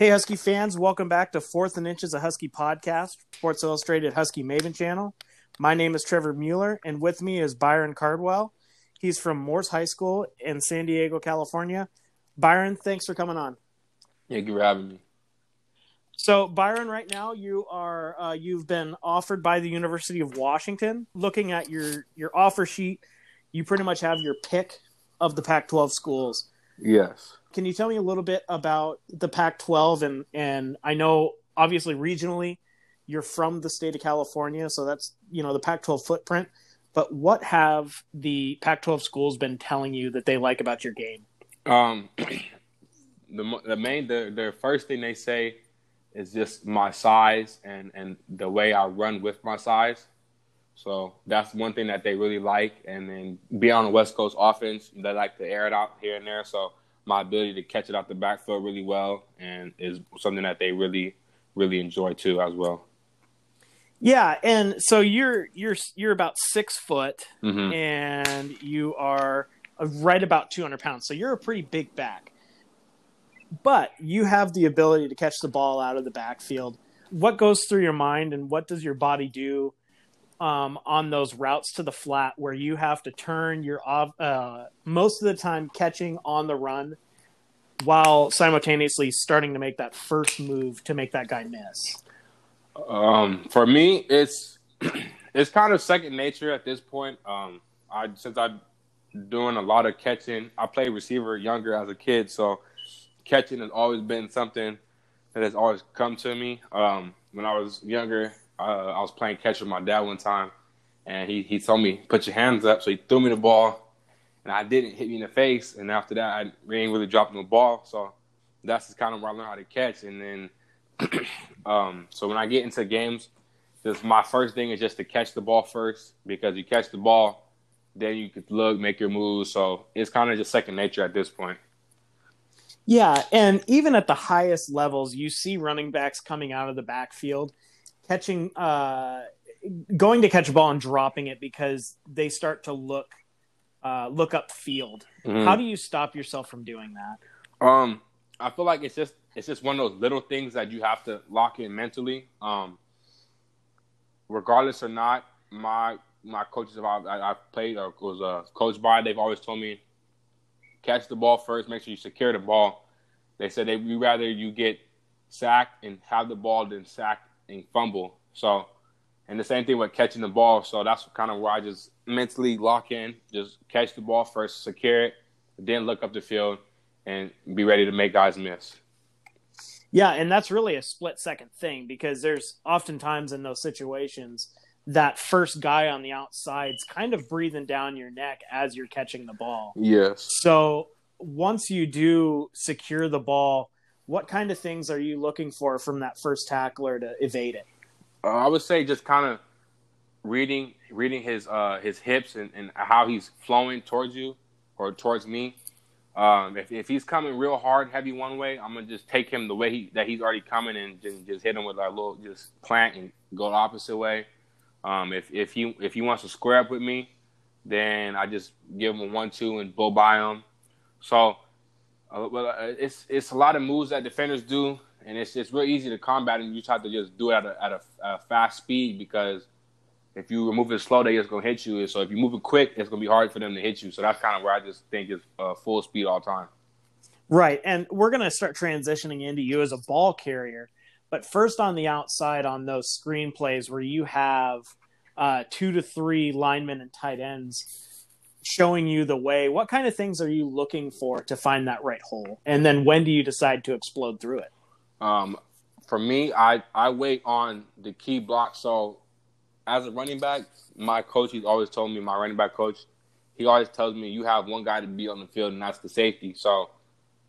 Hey, Husky fans, welcome back to Fourth and Inches, a Husky podcast, Sports Illustrated Husky Maven channel. My name is Trevor Mueller, and with me is Byron Cardwell. He's from Morse High School in San Diego, California. Byron, thanks for coming on. Thank you for having me. So, Byron, right now you are uh, you've been offered by the University of Washington. Looking at your your offer sheet, you pretty much have your pick of the Pac-12 schools. Yes. Can you tell me a little bit about the Pac-12 and and I know obviously regionally you're from the state of California, so that's you know the Pac-12 footprint. But what have the Pac-12 schools been telling you that they like about your game? Um, the the main the the first thing they say is just my size and and the way I run with my size. So that's one thing that they really like. And then being on the West Coast offense, they like to air it out here and there. So my ability to catch it out the backfield really well and is something that they really really enjoy too as well. Yeah, and so you're you're you're about six foot, Mhm. and you are right about two hundred pounds. So you're a pretty big back, but you have the ability to catch the ball out of the backfield. What goes through your mind, and what does your body do um, on those routes to the flat where you have to turn your off uh, most of the time catching on the run, while simultaneously starting to make that first move to make that guy miss? Um, for me, it's it's kind of second nature at this point. Um, I since I'm doing a lot of catching, I played receiver younger as a kid, so catching has always been something that has always come to me. Um, when I was younger, uh, I was playing catch with my dad one time, and he he told me put your hands up, so he threw me the ball, and I didn't hit me in the face, and after that, I ain't really dropping the ball, so that's kind of where I learned how to catch, and then. Um, so when I get into games, just my first thing is just to catch the ball first because you catch the ball, then you could look, make your moves. So it's kind of just second nature at this point. Yeah, and even at the highest levels, you see running backs coming out of the backfield, catching, uh, going to catch a ball and dropping it because they start to look, uh, look up field. Mhm. How do you stop yourself from doing that? Um, I feel like it's just it's just one of those little things that you have to lock in mentally. Um, regardless or not, my my coaches I, I, I've played or was uh, coached by, they've always told me catch the ball first, make sure you secure the ball. They said they would rather you get sacked and have the ball than sacked and fumble. So, and the same thing with catching the ball. So that's kind of where I just mentally lock in, just catch the ball first, secure it, then look up the field and be ready to make guys miss. Yeah, and that's really a split second thing because there's oftentimes in those situations that first guy on the outside's kind of breathing down your neck as you're catching the ball. Yes. So once you do secure the ball, what kind of things are you looking for from that first tackler to evade it? Uh, I would say just kind of reading reading his uh, his hips and, and how he's flowing towards you or towards me. Um, if, if he's coming real hard, heavy one way, I'm gonna just take him the way he that he's already coming and just, just hit him with a little just plant and go the opposite way. Um, if if he if he wants to square up with me, then I just give him a one two and blow by him. So, uh, well, uh, it's it's a lot of moves that defenders do, and it's it's real easy to combat, and you just have to just do it at a at a, a fast speed because if you move it slow, they just gonna hit you. So if you move it quick, it's gonna be hard for them to hit you. So that's kind of where I just think is uh, full speed all time. Right. And we're to start transitioning into you as a ball carrier. But first, on the outside, on those screen plays where you have uh, two to three linemen and tight ends showing you the way, what kind of things are you looking for to find that right hole? And then when do you decide to explode through it? Um, for me, I I wait on the key block. So as a running back, my coach he's always told me, my running back coach, he always tells me you have one guy to be on the field, and that's the safety. So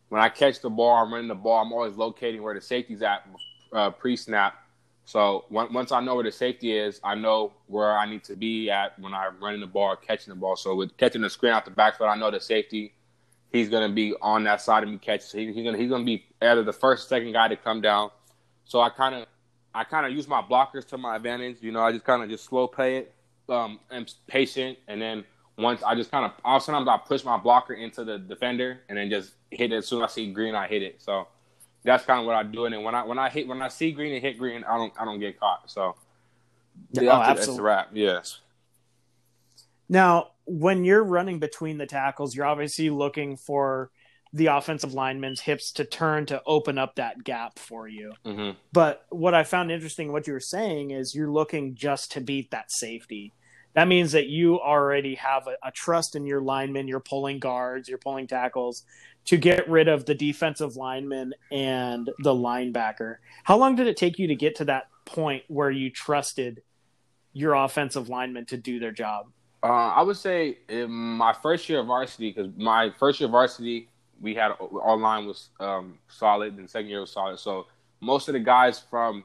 when I catch the ball, I'm running the ball. I'm always locating where the safety's at uh, pre-snap. So on- once I know where the safety is, I know where I need to be at when I'm running the ball, catching the ball. So with catching the screen out the backfield, I know the safety. He's gonna be on that side of me catching. So he, he's gonna he's gonna be either the first, second guy to come down. So I kind of I kind of use my blockers to my advantage. You know, I just kind of just slow play it, um, and patient, and then once I just kind of, sometimes I push my blocker into the defender and then just hit it as soon as I see green, I hit it. So that's kind of what I do. And when I when I hit when I see green and hit green, I don't I don't get caught. So yeah, oh, that's a wrap. Yes. Now, when you're running between the tackles, you're obviously looking for the offensive lineman's hips to turn to open up that gap for you. Mm-hmm. But what I found interesting, what you were saying, is you're looking just to beat that safety. That means that you already have a, a trust in your linemen. You're pulling guards, you're pulling tackles to get rid of the defensive lineman and the linebacker. How long did it take you to get to that point where you trusted your offensive linemen to do their job? Uh, I would say in my first year of varsity, because my first year of varsity, we had our line was um, solid, and second year was solid. So most of the guys from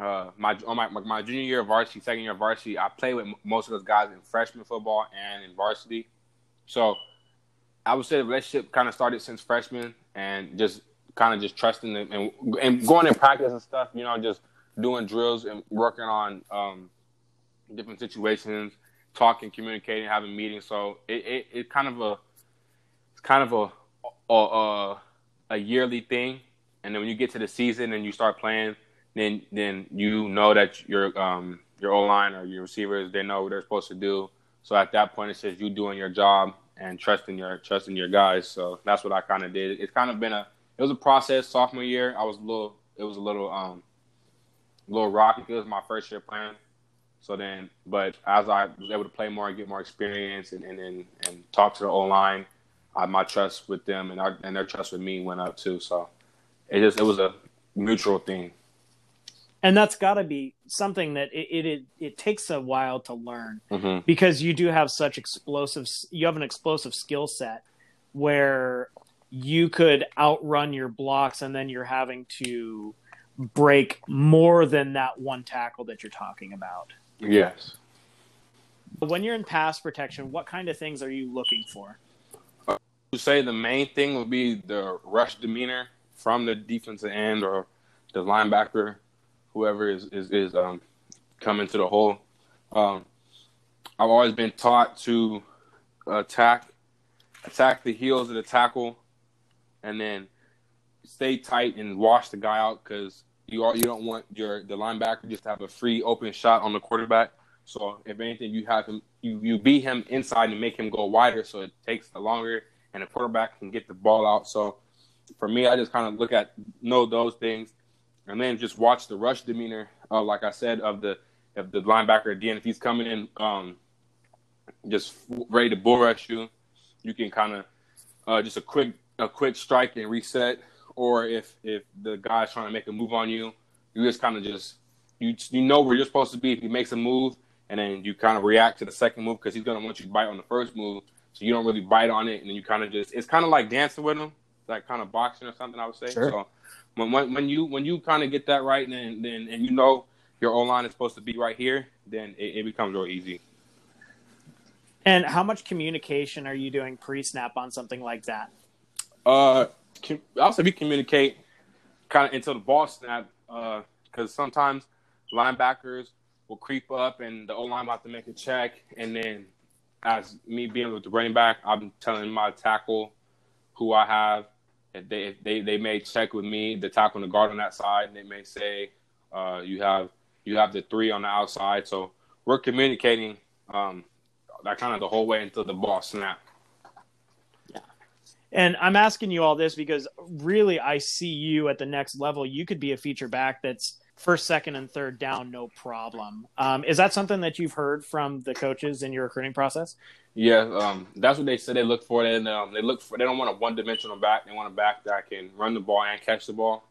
uh, my on my, my junior year of varsity, second year of varsity, I played with most of those guys in freshman football and in varsity. So I would say the relationship kind of started since freshman, and just kind of just trusting them and, and going in practice and stuff. You know, just doing drills and working on um, different situations, talking, communicating, having meetings. So it, it, it kind of a it's kind of a a, a, a yearly thing, and then when you get to the season and you start playing, then then you know that your um your O line or your receivers they know what they're supposed to do. So at that point, it's just you doing your job and trusting your trusting your guys. So that's what I kind of did. It's kind of been a it was a process. Sophomore year, I was a little it was a little um a little rocky it was my first year playing. So then, but as I was able to play more and get more experience and and and, and talk to the O line my trust with them and our, and their trust with me went up too. So it just it was a mutual thing. And that's got to be something that it, it it takes a while to learn mm-hmm. because you do have such explosive you have an explosive skill set where you could outrun your blocks and then you're having to break more than that one tackle that you're talking about. Yes. When you're in pass protection, what kind of things are you looking for? I would say the main thing would be the rush demeanor from the defensive end or the linebacker, whoever is is, is um, coming to the hole. Um, I've always been taught to attack attack the heels of the tackle, and then stay tight and wash the guy out because you are, you don't want your the linebacker just to have a free open shot on the quarterback. So if anything, you have him you you beat him inside and make him go wider, so it takes longer and the quarterback can get the ball out. So for me, I just kind of look at know those things, and then just watch the rush demeanor. Uh, like I said, of the of the linebacker again, if he's coming in, um, just ready to bull rush you, you can kind of uh, just a quick a quick strike and reset. Or if if the guy's trying to make a move on you, you just kind of just you you know where you're supposed to be if he makes a move, and then you kind of react to the second move because he's going to want you to bite on the first move. So you don't really bite on it, and then you kind of just it's kind of like dancing with them, like kind of boxing or something. I would say. Sure. So when when, when you when you kind of get that right, then then and you know your O line is supposed to be right here, then it, it becomes real easy. And how much communication are you doing pre-snap on something like that? Uh, also we communicate kind of until the ball snap, uh, because uh, sometimes linebackers will creep up and the O line about to make a check, and then as me being with the running back, I'm telling my tackle who I have. If they if they they may check with me, the tackle and the guard on that side, and they may say, uh, "You have you have the three on the outside." So we're communicating um, that kind of the whole way until the ball snap. Yeah, and I'm asking you all this because really, I see you at the next level. You could be a feature back that's first, second, and third down, no problem. Um, is that something that you've heard from the coaches in your recruiting process? Yeah, um, that's what they said they look for. They, um, they look for. They don't want a one-dimensional back. They want a back that can run the ball and catch the ball,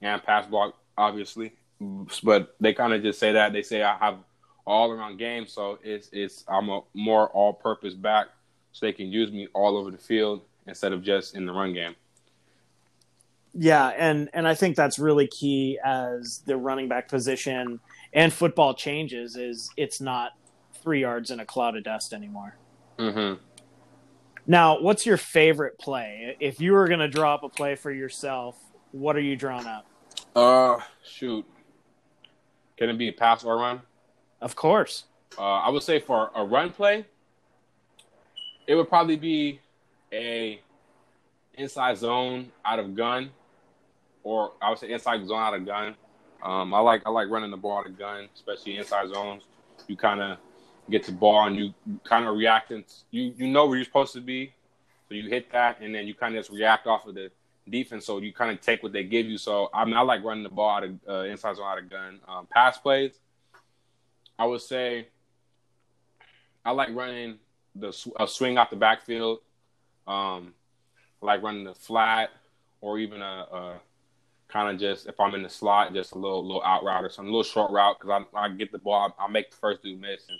and pass block, obviously. But they kind of just say that they say I have all-around game, so it's it's I'm a more all-purpose back, so they can use me all over the field instead of just in the run game. Yeah, and and I think that's really key as the running back position and football changes. Is it's not three yards in a cloud of dust anymore. Mm-hmm. Now, what's your favorite play? If you were going to draw up a play for yourself, what are you drawing up? Uh, shoot. Can it be a pass or run? Of course. Uh, I would say for a run play, it would probably be a inside zone out of gun or I would say inside zone out of gun. Um, I like I like running the ball out of gun, especially inside zones. You kind of get the ball and you kind of react and you you know where you're supposed to be, so you hit that and then you kind of just react off of the defense. So you kind of take what they give you. So I mean I like running the ball out of uh, inside zone out of gun. Um, pass plays, I would say I like running the a swing out the backfield. Um, I like running the flat or even a, a kind of just if I'm in the slot, just a little little out route or something, a little short route because I I get the ball, I, make the first dude miss and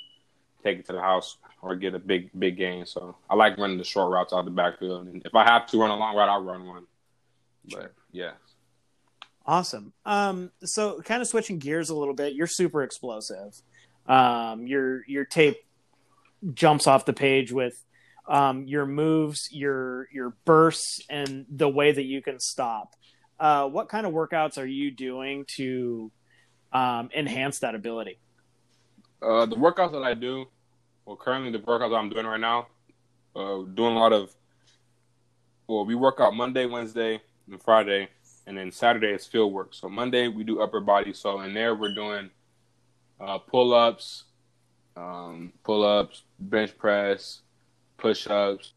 take it to the house or get a big big gain. So I like running the short routes out the backfield, and if I have to run a long route, I'll run one. But yeah. Awesome. Um, so kind of switching gears a little bit, you're super explosive. Um, your your tape jumps off the page with um, your moves, your your bursts, and the way that you can stop. Uh, what kind of workouts are you doing to um, enhance that ability? Uh, the workouts that I do, well, currently the workouts I'm doing right now, uh, doing a lot of. Well, we work out Monday, Wednesday, and Friday, and then Saturday is field work. So Monday we do upper body. So in there we're doing uh, pull ups, um, pull ups, bench press, push ups.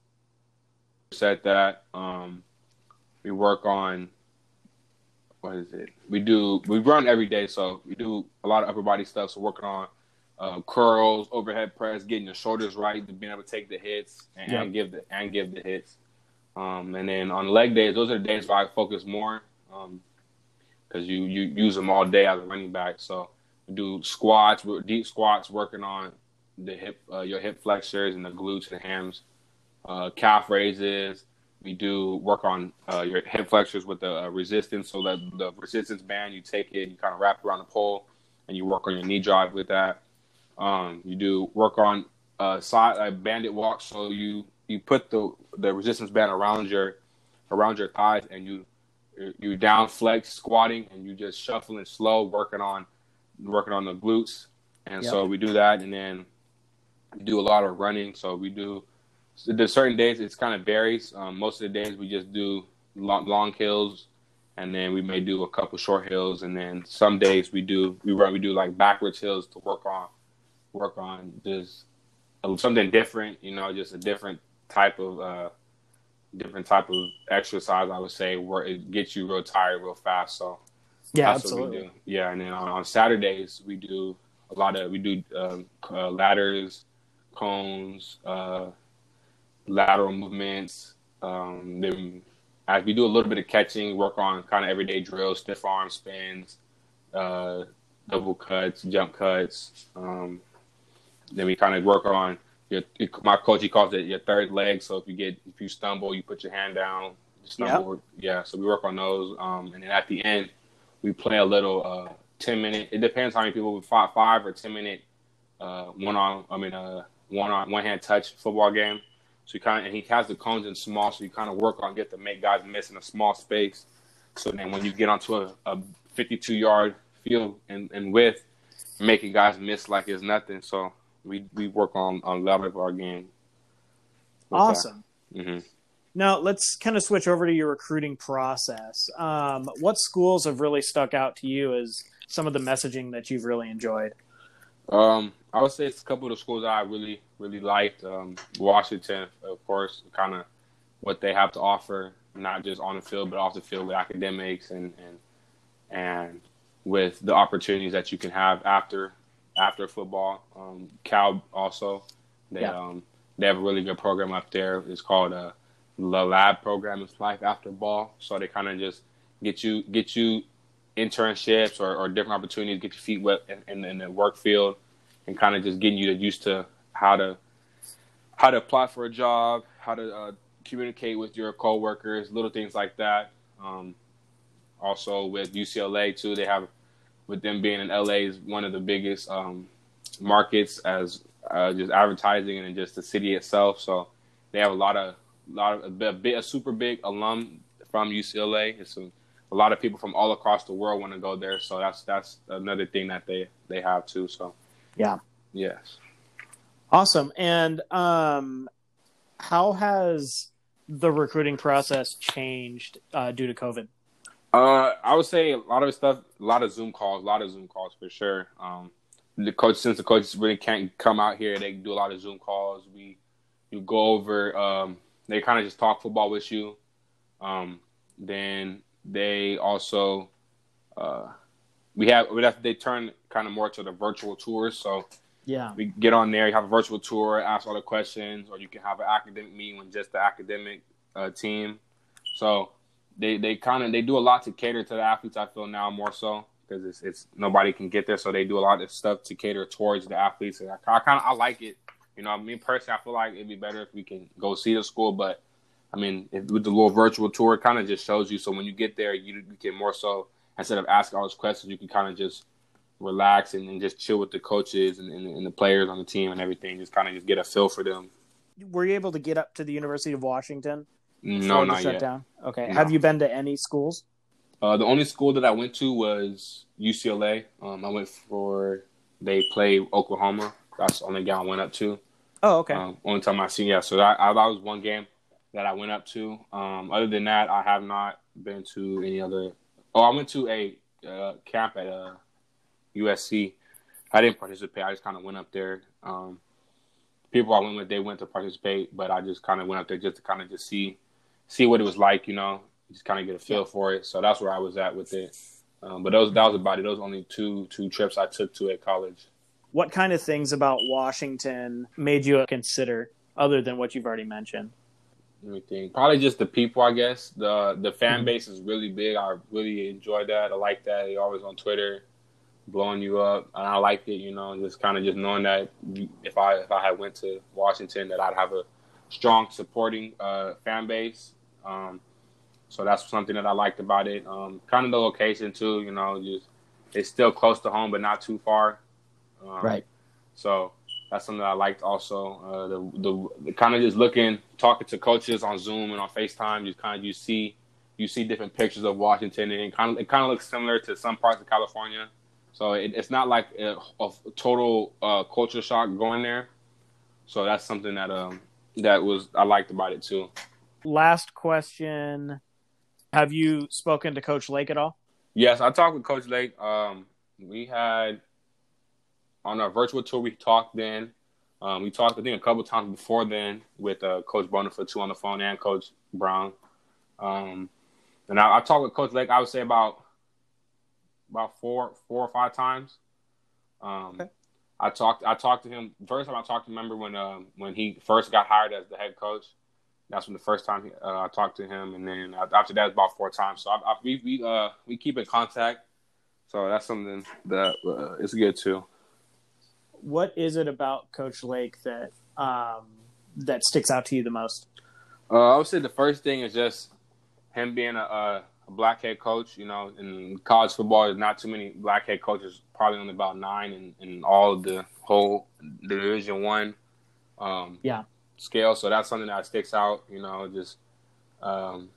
Set that. Um, we work on what is it? We do we run every day, so we do a lot of upper body stuff. So working on uh, curls, overhead press, getting your shoulders right, being able to take the hits and, yep. and give the and give the hits. Um, and then on leg days, those are the days where I focus more because um, you you use them all day as a running back. So we do squats, deep squats, working on the hip, uh, your hip flexors and the glutes and hams, uh, calf raises, we do work on uh, your hip flexors with the uh, resistance. So that the resistance band, you take it, you kind of wrap it around the pole, and you work on your knee drive with that. Um, you do work on uh, side uh, bandit walk. So you you put the the resistance band around your around your thighs, and you you down flex squatting, and you just shuffling slow, working on working on the glutes. And yep. so we do that, and then we do a lot of running. So we do so there's certain days it's kind of varies. Um, most of the days we just do long, long, hills, and then we may do a couple short hills, and then some days we do we run we do like backwards hills to work on work on just something different. You know, just a different type of uh, different type of exercise. I would say where it gets you real tired real fast. So yeah, absolutely. Yeah, and then on, on, Saturdays we do a lot of we do um, uh, ladders, cones. Uh, lateral movements. Um, then as we do a little bit of catching, work on kind of everyday drills, stiff arm spins, uh, double cuts, jump cuts. Um, then we kind of work on your, my coach he calls it your third leg. So if you get if you stumble, you put your hand down. Stumble, yep. yeah. So we work on those, um, and then at the end we play a little uh, ten minute. It depends how many people five five or ten minute uh, one on. I mean, uh, one on one hand touch football game. So you kind of, and he has the cones in small, so you kind of work on get to make guys miss in a small space. So then when you get onto a, a 52 yard field and, and width, making guys miss like it's nothing. So we we work on on level of our game. Awesome. Mm-hmm. Now let's kind of switch over to your recruiting process. Um, what schools have really stuck out to you as some of the messaging that you've really enjoyed? Um, I would say it's a couple of the schools that I really, really liked. Um, Washington, of course, kind of what they have to offer, not just on the field, but off the field with academics and and and with the opportunities that you can have after after football. Um, Cal also, they yeah. um, they have a really good program up there. It's called a uh, the Lab program. It's life after ball, so they kind of just get you get you internships or, or different opportunities, get your feet wet in, in, in the work field, and kind of just getting you used to how to how to apply for a job, how to uh, communicate with your coworkers, little things like that. Um, also with UCLA too, they have with them being in LA is one of the biggest um, markets as uh, just advertising and just the city itself. So they have a lot of lot of a, bit a super big alum from UCLA. It's a, a lot of people from all across the world want to go there. So that's that's another thing that they they have too. So yeah. Yes. Awesome. And um, how has the recruiting process changed uh, due to COVID? Uh, I would say a lot of stuff, a lot of Zoom calls, a lot of Zoom calls for sure. Um, the coach, since the coaches really can't come out here, they do a lot of Zoom calls. We, you go over, um, they kind of just talk football with you. Um, then they also, uh, we have, we have, they turn kind of more to the virtual tours. So Yeah. we get on there, you have a virtual tour, ask all the questions, or you can have an academic meeting with just the academic uh, team. So they they kind of they do a lot to cater to the athletes. I feel now more so because it's it's nobody can get there, so they do a lot of stuff to cater towards the athletes. And I, I kind of I like it. You know, I mean personally, I feel like it'd be better if we can go see the school, but. I mean, if, with the little virtual tour, it kind of just shows you. So when you get there, you, you can more so instead of asking all those questions, you can kind of just relax and, and just chill with the coaches and, and, and the players on the team and everything. Just kind of just get a feel for them. Were you able to get up to the University of Washington? No, not yet. shutdown? Okay. No. Have you been to any schools? Uh, the only school that I went to was UCLA. Um, I went for they play Oklahoma. That's the only game I went up to. Oh, okay. Um, only time I seen yeah. So that, I, that was one game that I went up to. Um, other than that, I have not been to any other. Oh, I went to a uh, camp at uh, USC. I didn't participate. I just kind of went up there. Um, people I went with, they went to participate, but I just kind of went up there just to kind of just see see what it was like. You know, just kind of get a feel for it. So that's where I was at with it. Um, but those that was about it. Those only two two trips I took to at college. what kind of things about Washington made you consider other than what you've already mentioned? Let me think. Probably just the people, I guess. The the fan Mhm. base is really big. I really enjoy that. I like that. They're always on Twitter, blowing you up, and I like it. You know, just kind of just knowing that if I if I had went to Washington, that I'd have a strong supporting uh, fan base. Um, so that's something that I liked about it. Um, kind of the location too. You know, just it's still close to home, but not too far. Um, so that's something that I liked also. Uh, the, the the kind of just looking, talking to coaches on Zoom and on Facetime. You kind of you see you see different pictures of Washington, and it kind of it kind of looks similar to some parts of California. So it, it's not like a, a total uh, culture shock going there. So that's something that um that was I liked about it too. Last question. Have you spoken to Coach Lake at all? Yes, I talked with Coach Lake. Um, we had on our virtual tour. We talked then. Um, we talked, I think, a couple times before then with uh, Coach Bhonapha too on the phone and Coach Brown. Um, and I, I talked with Coach Lake. I would say about about four, four or five times. Um, Okay. I talked. I talked to him first time. I talked to him. Remember when um, when he first got hired as the head coach? That's when the first time uh, I talked to him, and then after that, about four times. So I, I, we we uh, we keep in contact. So that's something that uh, is good too. What is it about Coach Lake that um, that sticks out to you the most? Uh, I would say the first thing is just him being a, a, black head coach. You know, in college football, there's not too many black head coaches. Probably only about nine in, in all of the whole Division One. Um, Yeah. Scale. So that's something that sticks out. You know, just um,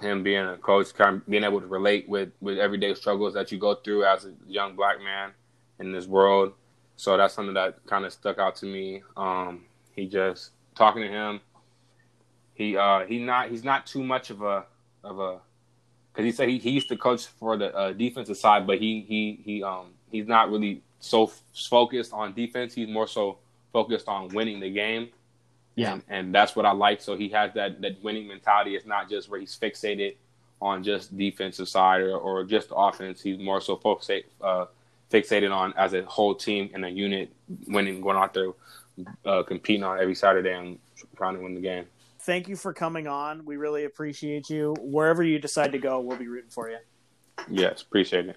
him being a coach, kind of being able to relate with with everyday struggles that you go through as a young black man in this world. So that's something that kind of stuck out to me. Um, he just talking to him he uh he not he's not too much of a of a because he said he, he used to coach for the uh, defensive side, but he he he um he's not really so f- focused on defense. He's more so focused on winning the game. Yeah. and, and that's what I like. So he has that that winning mentality. It's not just where he's fixated on just defensive side or, or just offense. He's more so focused uh, fixated on as a whole team and a unit winning, going out there uh, competing on every Saturday and trying to win the game. Thank you for coming on. We really appreciate you. Wherever you decide to go, we'll be rooting for you. Yes, appreciate it.